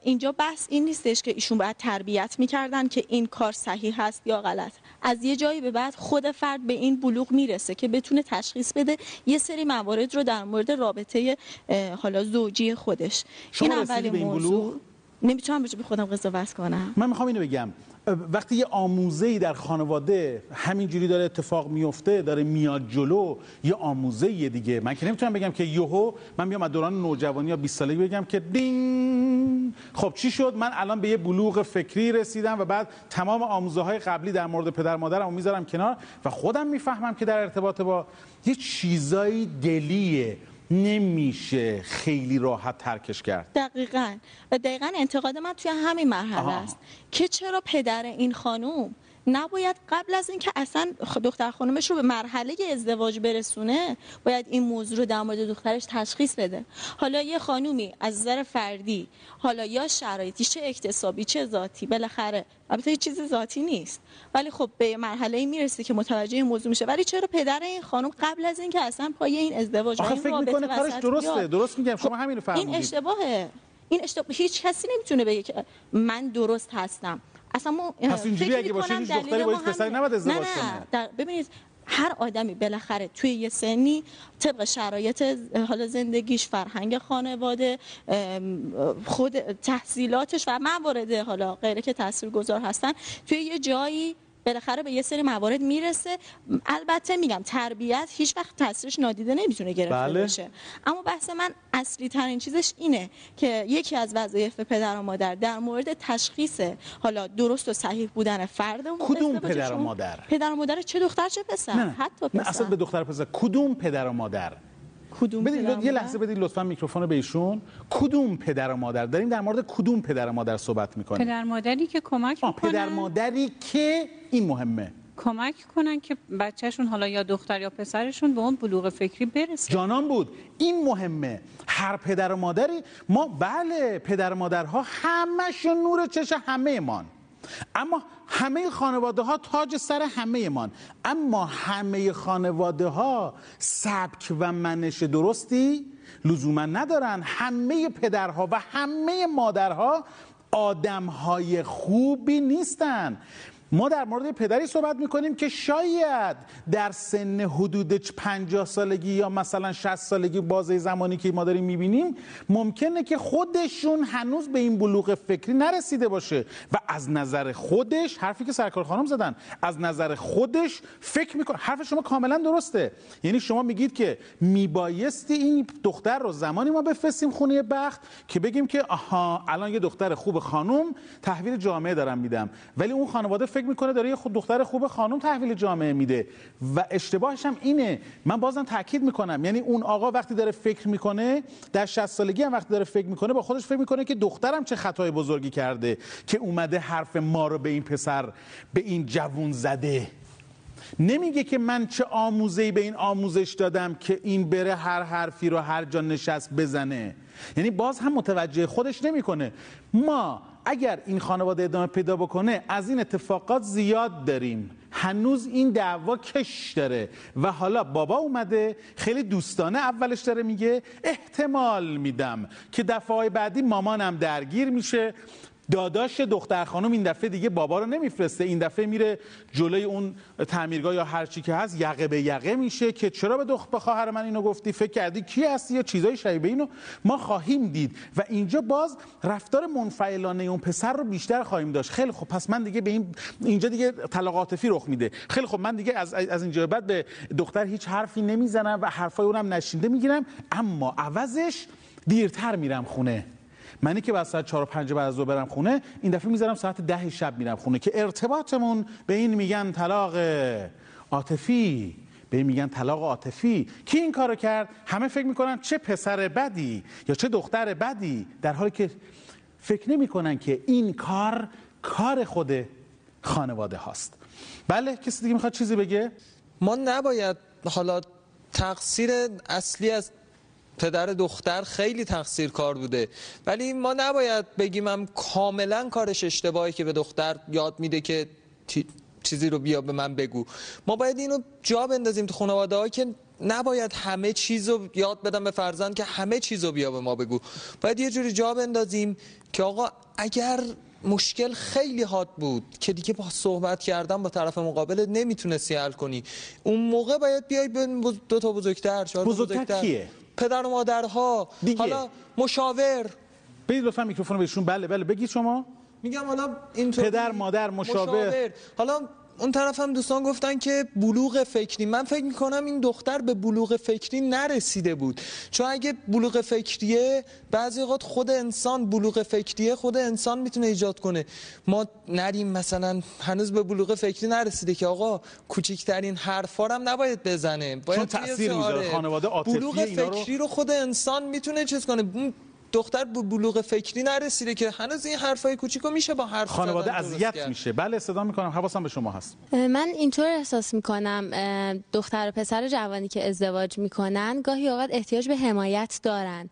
اینجا بحث این نیستش که ایشون باید تربیت می‌کردن که این کار صحیح هست یا غلط. از یه جایی به بعد خود فرد به این بلوغ می‌رسه که بتونه تشخیص بده یه سری موارد رو در مورد رابطه حالا زوجی خودش. شما این اولین موضوع؟ نمی‌تونم به خودم قضاوت کنم. من می‌خوام اینو بگم. وقتی یه آموزه در خانواده همینجوری داره اتفاق میفته داره میاد جلو یه آموزه دیگه. من که نمی‌تونم بگم که یهو من بیام از دوران نوجوانی یا 20 سالگی بگم که دینگ! خب چی شد؟ من الان به یه بلوغ فکری رسیدم و بعد تمام آموزه های قبلی در مورد پدر مادرم می‌ذارم کنار و خودم می‌فهمم که در ارتباط با یه چیزایی دلیه. نمیشه خیلی راحت ترکش کرد. دقیقا. و دقیقا انتقاد من توی همین مرحله. است. که چرا پدر این خانوم نباید قبل از اینکه اصلا دختر خانومش رو به مرحله ازدواج برسونه باید این موضوع رو در مورد دخترش تشخیص بده. حالا یه خانومی از نظر فردی حالا یا شرایطی چه اکتسابی چه ذاتی بالاخره البته هیچ چیز ذاتی نیست. ولی خب به مرحله می‌رسه که متوجه این موضوع میشه. ولی چرا پدر این خانم قبل از اینکه اصلا پای این ازدواج آخه این فکر می‌کنه کارش درسته. بیاد، درست میگم. شما خب، همین رو این فرمودید اشتباهه. این اشتباه هیچ کسی نمی‌تونه بگه که من درست هستم. اصلا ما پس اینجوری اگه باشه دلیل دختری با ما هیچ پسری. نباید ازدواج نه نه کنه. ببینید هر آدمی بالاخره توی یه سنی طبق شرایط حال زندگیش فرهنگ خانواده خود تحصیلاتش و موارد حالا غیره که تاثیرگذار هستن توی یه جایی بالاخره به یه سری موارد می‌رسه. البته میگم تربیت هیچ وقت تاثیرش نادیده نمی‌تونه گرفته بله. بشه اما بحث من اصلی ترین چیزش اینه که یکی از وظایف پدر و مادر در مورد تشخیص حالا درست و صحیح بودن فرد اون کدوم پدر و مادر؟ پدر و مادر چه دختر چه پسر؟ نه حتی نه پسر. اصلا به دختر پسر. کدوم پدر و مادر؟ کدوم بدید پدر و یه؟ لحظه بدید لطفا میکروفون رو به ایشون. کدوم پدر و مادر؟ داریم در مورد کدوم پدر و مادر صحبت می‌کنیم. پدر مادری که کمک آه، پدر می‌کنن مادری که این مهمه. کمک کنن که بچهشون حالا یا دختر یا پسرشون به اون بلوغ فکری برسه. جانان بود. این مهمه. هر پدر و مادری ما بله پدر و مادرها همشون نور چش همه مان اما همه خانواده ها تاج سر همه مان اما همه خانواده ها سبک و منش درستی لزوما ندارن. همه پدرها و همه مادرها آدمهای خوبی نیستن. ما در مورد پدری صحبت می‌کنیم که شاید در سن حدود 50 سالگی یا مثلا 60 سالگی بازه زمانی که ما داریم می‌بینیم ممکنه که خودشون هنوز به این بلوغ فکری نرسیده باشه و از نظر خودش حرفی که سرکار خانم زدن از نظر خودش فکر می‌کنه حرف شما کاملا درسته. یعنی شما میگید که میبایستی این دختر رو زمانی ما بفرستیم خونه بخت که بگیم که آها الان یه دختر خوب خانم تحویل جامعه دارم میدم. ولی اون خانواده فکر می‌کنه داره یه خود دختر خوب خانم تحویل جامعه میده و اشتباهش هم اینه. من بازم تاکید می‌کنم. یعنی اون آقا وقتی داره فکر می‌کنه در 60 سالگی هم وقتی داره فکر می‌کنه با خودش فکر می‌کنه که دخترم چه خطای بزرگی کرده که اومده حرف ما رو به این پسر به این جوون زده. نمیگه که من چه آموزه‌ای به این آموزش دادم که این بره هر حرفی رو هر جا نشست بزنه. یعنی باز هم متوجه خودش نمی‌کنه. ما اگر این خانواده ادامه پیدا بکنه از این اتفاقات زیاد داریم. هنوز این دعوا کش داره. و حالا بابا اومده خیلی دوستانه اولش داره میگه احتمال میدم که دفعه بعدی مامانم درگیر میشه. داداش دختر خانم این دفعه دیگه بابا رو نمیفرسته. این دفعه میره جلوی اون تعمیرگاه یا هر چی که هست یقه به یقه میشه که چرا به دختر خواهر من اینو گفتی؟ فکر کردی کی هستی یا چیزای شبیه اینو؟ ما خواهیم دید. و اینجا باز رفتار منفعلانه اون پسر رو بیشتر خواهیم داشت. خیلی خب پس من دیگه به این اینجا دیگه طلاق عاطفی رخ میده. خیلی خب من دیگه از از اینجا بعد به دختر هیچ حرفی نمی‌زنم و حرفای اونم نشینده می‌گیرم اما عوضش دیرتر میرم خونه. منی که بعد ساعت 4 و 5 بعد از ظهر برم خونه این دفعه می‌ذارم ساعت ده شب میرم خونه که ارتباطمون به این میگن طلاق عاطفی به این میگن طلاق عاطفی. کی این کارو کرد؟ همه فکر می‌کنن چه پسر بدی یا چه دختر بدی در حالی که فکر نمی‌کنن که این کار کار خود خانواده هاست. بله کسی دیگه می‌خواد چیزی بگه؟ ما نباید حالا تقصیر اصلی از پدر دختر خیلی تقصیر کار بوده. ولی ما نباید بگیم هم کاملا کارش اشتباهی که به دختر یاد میده که تی- چیزی رو بیا به من بگو. ما باید اینو جا بندازیم تو خانواده ها که نباید همه چیز رو یاد بدم به فرزند که همه چیز رو بیا به ما بگو. باید یه جوری جا بندازیم که آقا اگر مشکل خیلی حاد بود که دیگه با صحبت کردن با طرف مقابل نمی‌تونستی حل کنی. اون موقع باید بیای به دو تا بزرگتر چهار بزرگتر بزرگتر. کیه؟ پدر و مادرها دیگه. حالا مشاور. بگید لطفا میکروفون رو بهشون. بله بله بگید شما. میگم حالا اینطور پدر، مادر، مشاور. حالا اون طرف هم دوستان گفتن که بلوغ فکری من فکر می‌کنم این دختر به بلوغ فکری نرسیده بود. چون اگه بلوغ فکریه بعضی اوقات خود انسان بلوغ فکریه خود انسان می‌تونه ایجاد کنه. ما نریم مثلا هنوز به بلوغ فکری نرسیده که آقا کوچکترین حرفا هم نباید بزنه. باید چون توی تأثیر می‌ذاره. خانواده عاطفی بلوغ فکری رو خود انسان می‌تونه چیز کنه. دختر به بلوغ فکری نرسیده که هنوز این حرفای کوچیکو میشه با حرف خانواده اذیت. میشه. بله صدا می‌کنم. حواسم به شما هست. من اینطور احساس می‌کنم دختر و پسر جوانی که ازدواج می‌کنن گاهی اوقات احتیاج به حمایت دارن.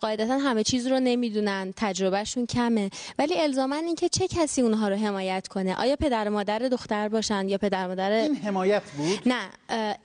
قاعدتا همه چیز رو نمی‌دونن تجربهشون کمه. ولی الزاما اینکه چه کسی اونها رو حمایت کنه؟ آیا پدر و مادر دختر باشن یا پدر و مادر این حمایت بود؟ نه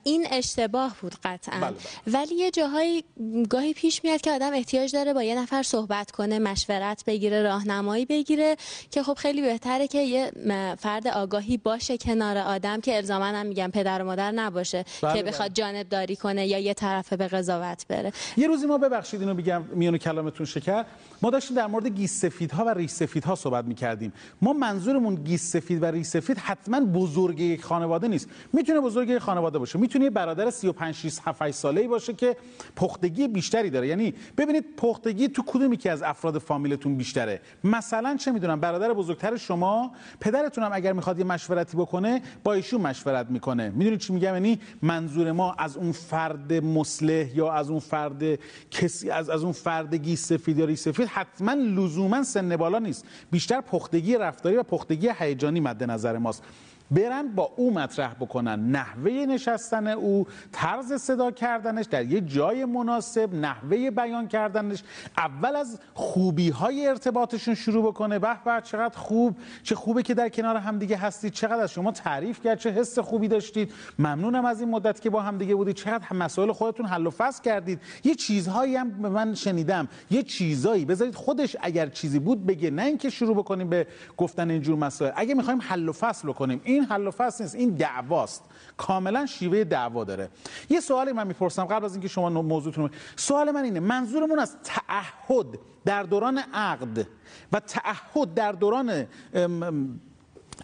این اشتباه بود قطعا. بله، ولی یه جاهایی گاهی پیش میاد که آدم احتیاج داره با یه نفر صحبت کنه مشورت بگیره راهنمایی بگیره که خب خیلی بهتره که یه فرد آگاهی باشه کنار آدم که الزاما هم میگم پدر و مادر نباشه بله، که بله. بخواد جانب داری کنه یا یه طرفه به قضاوت بره. یه روزی ما ببخشید اینو بگم میون کلامتون شکر. ما داشتیم در مورد گیس سفیدها و ریش سفیدها صحبت می‌کردیم. ما منظورمون گیس سفید و ریش سفید حتما بزرگ یک خانواده نیست. می‌تونه بزرگ یک خانواده باشه. می‌تونه یه برادر 35 6 7 8 ساله‌ای باشه که پختگی بیشتری داره. یعنی ببینید پختگی تو کدوم یکی از افراد فامیلتون بیشتره؟ مثلا چه می‌دونم برادر بزرگتر شما پدرتون هم اگر می‌خواد یه مشورتی بکنه با ایشون مشورت می‌کنه. می‌دونید چی میگم؟ یعنی منظور ما از اون فرد مصلح یا از اون فرد کسی از از اون فرد گیس سفید یا سفید حتما لزوما سن بالا نیست. بیشتر پختگی رفتاری و پختگی هیجانی مد نظر ماست. برن با او مطرح بکنن. نحوه نشستن او طرز صدا کردنش در یه جای مناسب نحوه بیان کردنش. اول از خوبی های ارتباطشون شروع بکنه. به به چقدر خوب چه خوبه که در کنار همدیگه هستید. چقدر از شما تعریف کرد چه حس خوبی داشتید. ممنونم از این مدت که با همدیگه بودید. چقدر هم مسائل خودتون حل و فصل کردید. یه چیزهایی هم به من شنیدم. یه چیزایی. بذارید خودش اگر چیزی بود بگه نه اینکه شروع بکنیم به گفتن اینجور مسائل. اگه می‌خوایم حل و فصل کنیم این حل و فصل نیست این دعواست. کاملا شیوه دعوا داره. یه سوالی من می‌پرسم قبل از اینکه شما موضوعتون سوال من اینه منظورمون از تعهد در دوران عقد و تعهد در دوران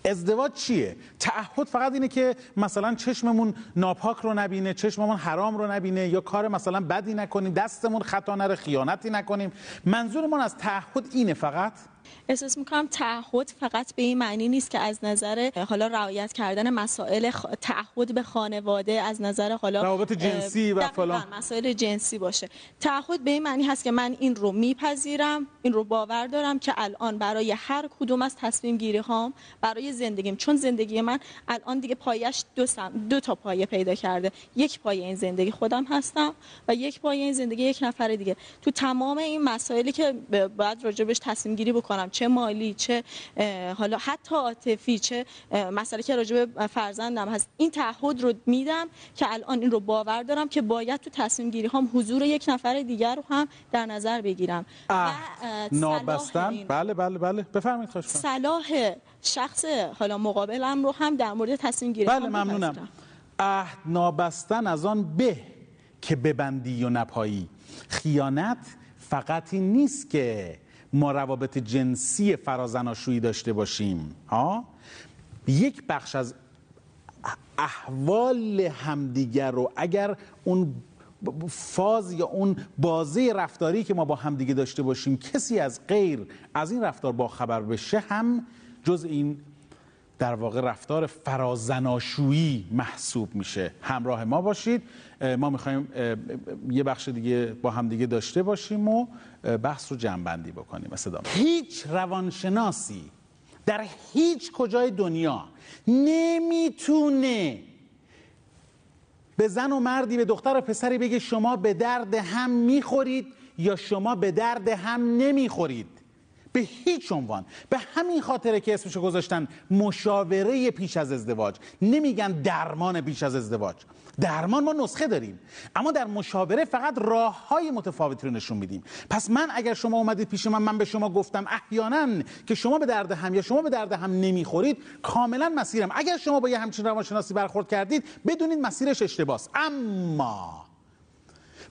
ازدواج چیه؟ تعهد فقط اینه که مثلا چشممون ناپاک رو نبینه چشممون حرام رو نبینه یا کار مثلا بدی نکنیم دستمون خطا نره خیانتی نکنیم. منظورمون از تعهد اینه فقط؟ احساس می‌کنم تعهد فقط به این معنی نیست که از نظر حالا رعایت کردن مسائل خ... تعهد به خانواده از نظر حالا روابط جنسی و فلان. مسائل جنسی باشه. تعهد به این معنی هست که من این رو میپذیرم این رو باور دارم که الان برای هر کدوم از تصمیم گیری هام برای زندگیم چون زندگی من الان دیگه پایش دو, سم... دو تا پایه پیدا کرده. یک پایه این زندگی خودم هستم و یک پایه این زندگی یک نفر دیگه. تو تمام این مسائلی که باید راجبش تصمیم گیری بکنم چه مالی چه حالا حتی عاطفی چه مسئله که راجب فرزندم هست. این تعهد رو میدم که الان این رو باور دارم که باید تو تصمیم گیری هم حضور یک نفر دیگر رو هم در نظر بگیرم. نابستن؟ بله بله بله. بفرمایید خواهش. صلاح شخص حالا مقابلم رو هم در مورد تصمیم گیری بله ممنونم. عهد نابستن از آن به که ببندی و نپایی. خیانت فقط این نیست که ما روابط جنسی فرازناشویی داشته باشیم ها؟ یک بخش از احوال همدیگر رو اگر اون فاز یا اون بازه رفتاری که ما با همدیگه داشته باشیم کسی از غیر از این رفتار با خبر بشه هم جز این در واقع رفتار فرازناشویی محسوب میشه. همراه ما باشید. ما می‌خوایم یه بخش دیگه با هم دیگه داشته باشیم و بحث رو جنبندی بکنیم. صدا. هیچ روانشناسی در هیچ کجای دنیا نمی‌تونه به زن و مردی به دختر و پسری بگه شما به درد هم می‌خورید یا شما به درد هم نمی‌خورید. به هیچ عنوان. به همین خاطره که اسمشو گذاشتن مشاوره پیش از ازدواج. نمیگن درمان پیش از ازدواج. درمان ما نسخه داریم. اما در مشاوره فقط راه های متفاوتی رو نشون میدیم. پس من اگر شما اومدید پیش من من به شما گفتم احیانا که شما به درد هم یا شما به درد هم نمی‌خورید کاملا مسیرم. اگر شما با یه همچین روانشناسی برخورد کردید بدونید مسیرش اشتباس اما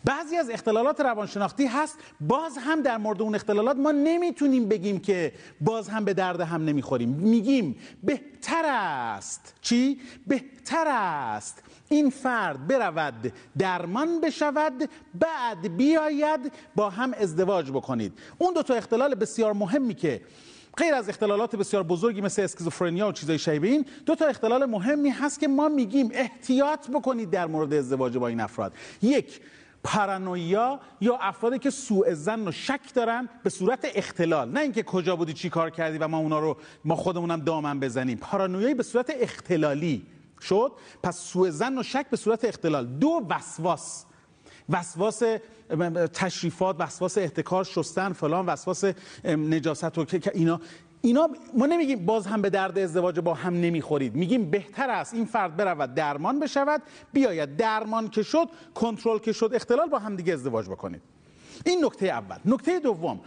بعضی از اختلالات روانشناختی هست باز هم در مورد اون اختلالات ما نمی‌تونیم بگیم که باز هم به درد هم نمی‌خوریم. میگیم بهتر است. چی؟ بهتر است. این فرد برود درمان بشود بعد بیاید با هم ازدواج بکنید. اون دو تا اختلال بسیار مهمی که غیر از اختلالات بسیار بزرگی مثل اسکیزوفرنیا و چیزای شبیه این دو تا اختلال مهمی هست که ما میگیم احتیاط بکنید در مورد ازدواج با این افراد. یک پارانویا یا افرادی که سوء زن و شک دارن به صورت اختلال. نه اینکه کجا بودی چی کار کردی و ما اونا رو ما خودمونم دامن بزنیم. پارانویایی به صورت اختلالی شد. پس سوء زن و شک به صورت اختلال. دو وسواس. وسواس تشریفات وسواس احتکار شستن فلان وسواس نجاست و اینا اینا ما نمیگیم باز هم به درد ازدواج با هم نمی‌خورید. میگیم بهتر است این فرد برود درمان بشود بیاید درمان که شد کنترل که شد اختلال با هم دیگه ازدواج بکنید. این نکته اول. نکته دوم.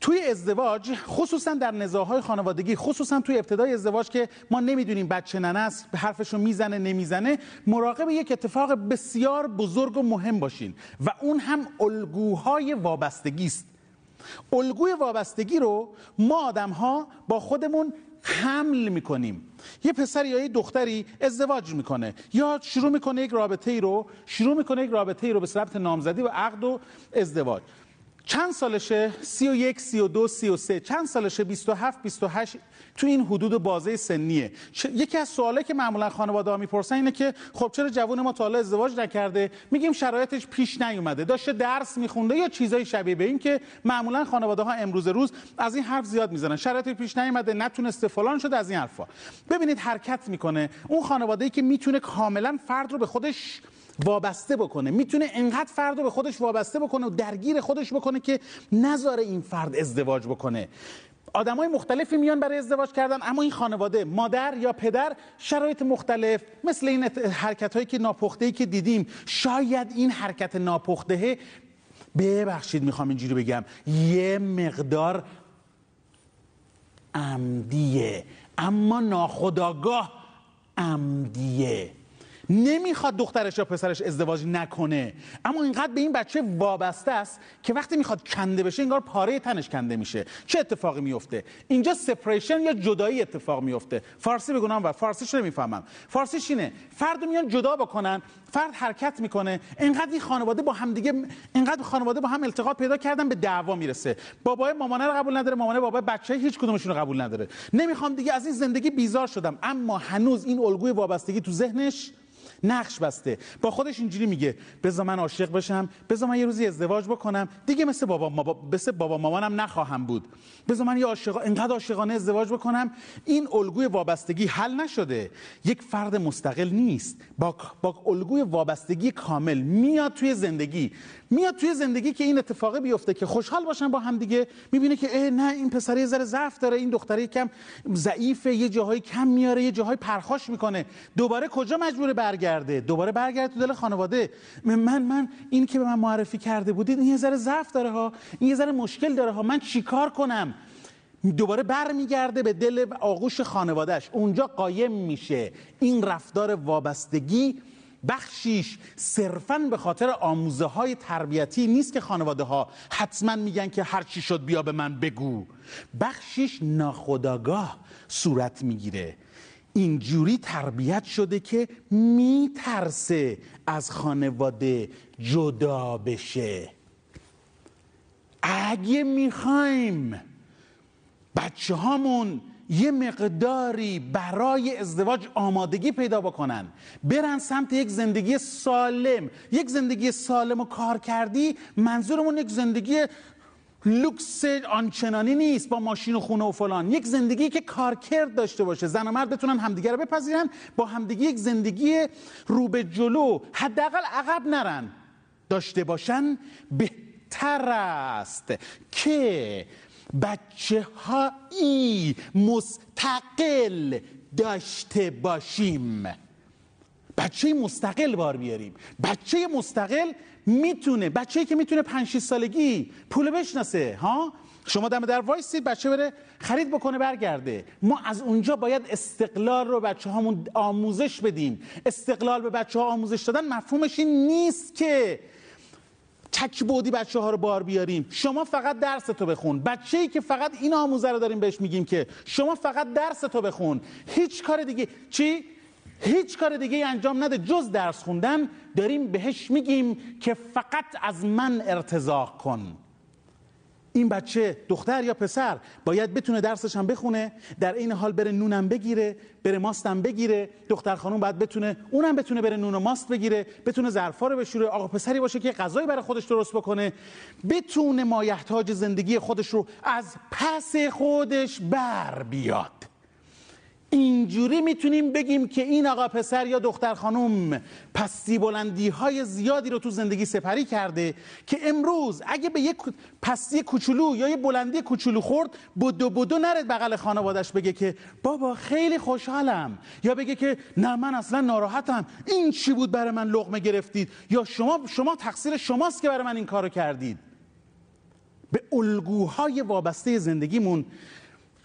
توی ازدواج خصوصا در نزاعهای خانوادگی خصوصا توی ابتدای ازدواج که ما نمی‌دونیم بچه ننه است به حرفشو می‌زنه نمی‌زنه مراقب یک اتفاق بسیار بزرگ و مهم باشین و اون هم الگوهای وابستگی است. الگوی وابستگی رو ما آدم ها با خودمون حمل می‌کنیم. یه پسر یا یه دختری ازدواج می‌کنه. یا شروع می‌کنه یک رابطه ای رو شروع می‌کنه یک رابطه ای رو به صورت نامزدی و عقد و ازدواج. چند سالشه؟ 31 32 33 چند سالشه؟ 27 28 تو این حدود بازه سنیه. یکی از سواله که معمولا خانواده ها می‌پرسن اینه که خب چرا جوون ما تا حالا ازدواج نکرده؟ میگیم شرایطش پیش نیومده. داشته درس میخونده یا چیزای شبیه به این که معمولا خانواده ها امروز روز از این حرف زیاد می‌زنن. شرایط پیش نیومده نتونسته فلان شده از این حرفا. ببینید حرکت می‌کنه. اون خانواده ای که می‌تونه کاملا فرد رو به خودش وابسته بکنه. می‌تونه انقدر فرد رو به خودش وابسته بکنه و درگیر خودش بکنه که نذاره این فرد ازدواج بکنه. های مختلفی میان برای ازدواج کردن اما این خانواده مادر یا پدر شرایط مختلف مثل این حرکت هایی که ناپخته که دیدیم شاید این حرکت ناپخته ببخشید می‌خوام اینجوری بگم. یه مقدار عمدیه اما ناخداگاه عمدیه. نمی‌خواد دخترش یا پسرش ازدواج نکنه. اما اینقدر به این بچه وابسته است که وقتی می‌خواد کنده بشه انگار پاره تنش کنده میشه. چه اتفاقی میفته؟ اینجا سپریشن یا جدایی اتفاق میفته؟ فارسی بگونم و فارسیش نمی‌فهمم. فارسیش اینه فرد میان جدا بکنن فرد حرکت می‌کنه انقدر این خانواده با هم دیگه انقدر خانواده با هم التقاط پیدا کردن به دعوا می‌رسه. بابای مامانه رو قبول نداره مامانه بابای بچه هیچ کدومشون رو قبول نداره. نمی‌خوام دیگه از این زندگی بیزار شدم اما هنوز این الگوی وابستگی تو ذهنش نقش بسته. با خودش اینجوری میگه بذار من عاشق بشم بذار من یه روزی ازدواج بکنم. دیگه مثل بابا ما مثل بابا مامانم نخواهم بود. بذار من یه عاشق انقدر عاشقانه ازدواج بکنم این الگوی وابستگی حل نشده. یک فرد مستقل نیست. با با الگوی وابستگی کامل میاد توی زندگی. میاد توی زندگی که این اتفاقی بیفته که خوشحال باشن با هم دیگه. می‌بینه که اه نه این پسره یه ذره ضعف داره این دختره کم ضعیفه یه جاهای کم میاره یه جاهای پرخاش می‌کنه. دوباره کجا مجبور برگرده دوباره برگرده تو دل خانواده. من من این که به من معرفی کرده بودید این یه ذره ضعف داره ها. این یه ذره مشکل داره ها. من چیکار کنم؟ دوباره برمیگرده به دل آغوش خانوادهش اونجا قایم میشه. این رفتار وابستگی بخشیش صرفا به خاطر آموزه های تربیتی نیست که خانواده ها. حتما میگن که هر چی شد بیا به من بگو. بخشیش ناخداگاه صورت می‌گیره. اینجوری تربیت شده که میترسه از خانواده جدا بشه. اگه می‌خوایم بچه هامون یه مقداری برای ازدواج آمادگی پیدا بکنن برن سمت یک زندگی سالم یک زندگی سالم و کار کردی منظورمون یک زندگی لوکس آنچنانی نیست با ماشین و خونه و فلان. یک زندگی که کارکرد داشته باشه. زن و مرد بتونن همدیگه رو بپذیرن با همدیگه یک زندگی رو به جلو حداقل عقب نرن. داشته باشن بهتر است که بچه هایی مستقل داشته باشیم. بچه مستقل بار بیاریم. بچه مستقل می‌تونه بچه که می‌تونه 5 سالگی پول بشناسه ها؟ شما دم در وایسید بچه بره خرید بکنه برگرده. ما از اونجا باید استقلال رو بچه هامون آموزش بدیم. استقلال به بچه ها آموزش دادن مفهومش این نیست که تک بودی بچه ها رو بار بیاریم. شما فقط درس تو بخون. بچه ای که فقط این آموزه رو داریم بهش میگیم که شما فقط درس تو بخون. هیچ کار دیگه. چی؟ هیچ کار دیگه انجام نده. جز درس خوندن داریم بهش میگیم که فقط از من ارتزاق کن. این بچه دختر یا پسر باید بتونه درسش هم بخونه در این حال بره نونم بگیره بره ماستم بگیره. دختر خانم باید بتونه اونم بتونه بره نون و ماست بگیره بتونه ظرفا رو بشوره. آقا پسری باشه که غذایی برای خودش درست بکنه. بتونه مایحتاج زندگی خودش رو از پس خودش بر بیاد. اینجوری می‌تونیم بگیم که این آقا پسر یا دختر خانم پستی بلندی های زیادی رو تو زندگی سپری کرده که امروز اگه به یک پستی کوچولو یا یه بلندی کوچولو خورد بدو بدو نرد بغل خانوادش بگه که بابا خیلی خوشحالم. یا بگه که نه من اصلا ناراحتم. این چی بود برای من لقمه گرفتید؟ یا شما شما تقصیر شماست که برای من این کارو کردید؟ به الگوهای وابسته زندگیمون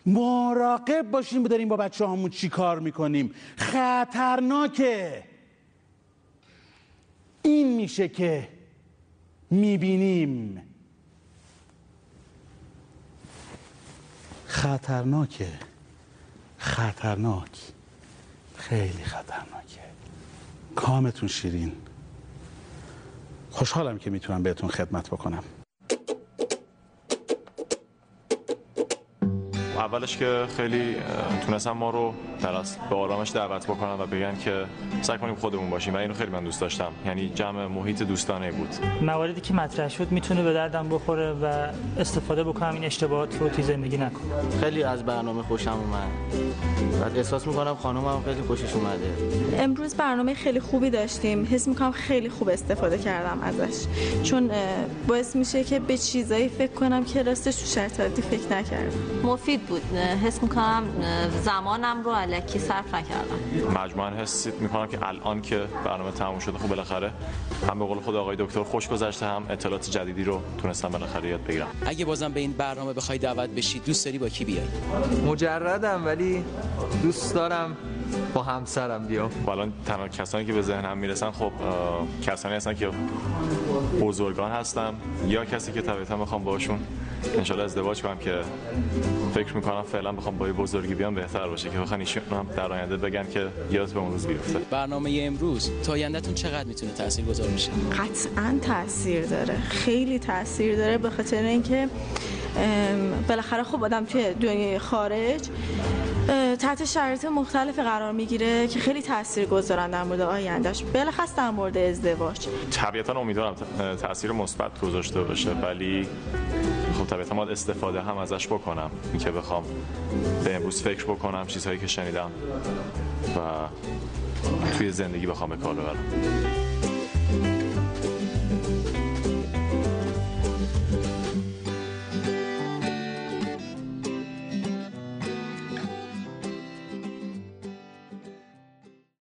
مراقب باشیم داریم با بچه همون چی کار می‌کنیم. خطرناکه. این میشه که می‌بینیم. خطرناکه. خطرناک. خیلی خطرناکه. کامتون شیرین. خوشحالم که می‌تونم بهتون خدمت بکنم. اولش که خیلی تونستم ما رو در به آرامش دعوت بکنن و بگن که سعی کنیم خودمون باشیم و اینو خیلی من دوست داشتم. یعنی جمع محیط دوستانه بود. مواردی که مطرح شد می‌تونه به دردم بخوره و استفاده بکنم این اشتباهات رو توی زندگی نکنم. خیلی از برنامه خوشم اومد. بعد احساس می‌کنم خانمم خیلی خوشش اومده. امروز برنامه خیلی خوبی داشتیم. حس می‌کنم خیلی خوب استفاده کردم ازش. چون باعث میشه که به چیزایی فکر کنم که راستش تو شرط فکر نکردم. مفید بود. حس می‌کنم زمانم رو علکی صرف نکردم. مجموعا حس می‌کنم که الان که برنامه تموم شده خب بالاخره هم به قول خود آقای دکتر خوش گذشته هم اطلاعات جدیدی رو تونستم بالاخره یاد بگیرم. اگه بازم به این برنامه بخوای دعوت بشی دوست داری با کی بیای؟ مجردم ولی دوست دارم با همسرم بیام. الان تنها کسانی که به ذهنم می‌رسن خب کسانی هستن که بزرگان هستم یا کسی که طبیعتا می‌خوام باشون انشالله ازدواج کنم که فکر می‌کنم فعلا بخوام با بزرگی بیام بهتر باشه که بخوان ایشون هم در آینده بگن که یاد به اون روز بیفته برنامه امروز تا آیندهتون چقدر می‌تونه تاثیر گذار بشه قطعا تاثیر داره. خیلی تاثیر داره به خاطر اینکه بالاخره خب آدم توی دنیای خارج تحت شرایط مختلف قرار می‌گیره که خیلی تاثیر گذارن در مورد آیندهش بلخص در مورد ازدواج. طبیعتا امیدوارم تاثیر مثبت گذاشته باشه ولی طبیعتا باید استفاده هم ازش بکنم. اینکه بخوام به امروز فکر بکنم چیزهایی که شنیدم و توی زندگی بخوام به کار ببرم.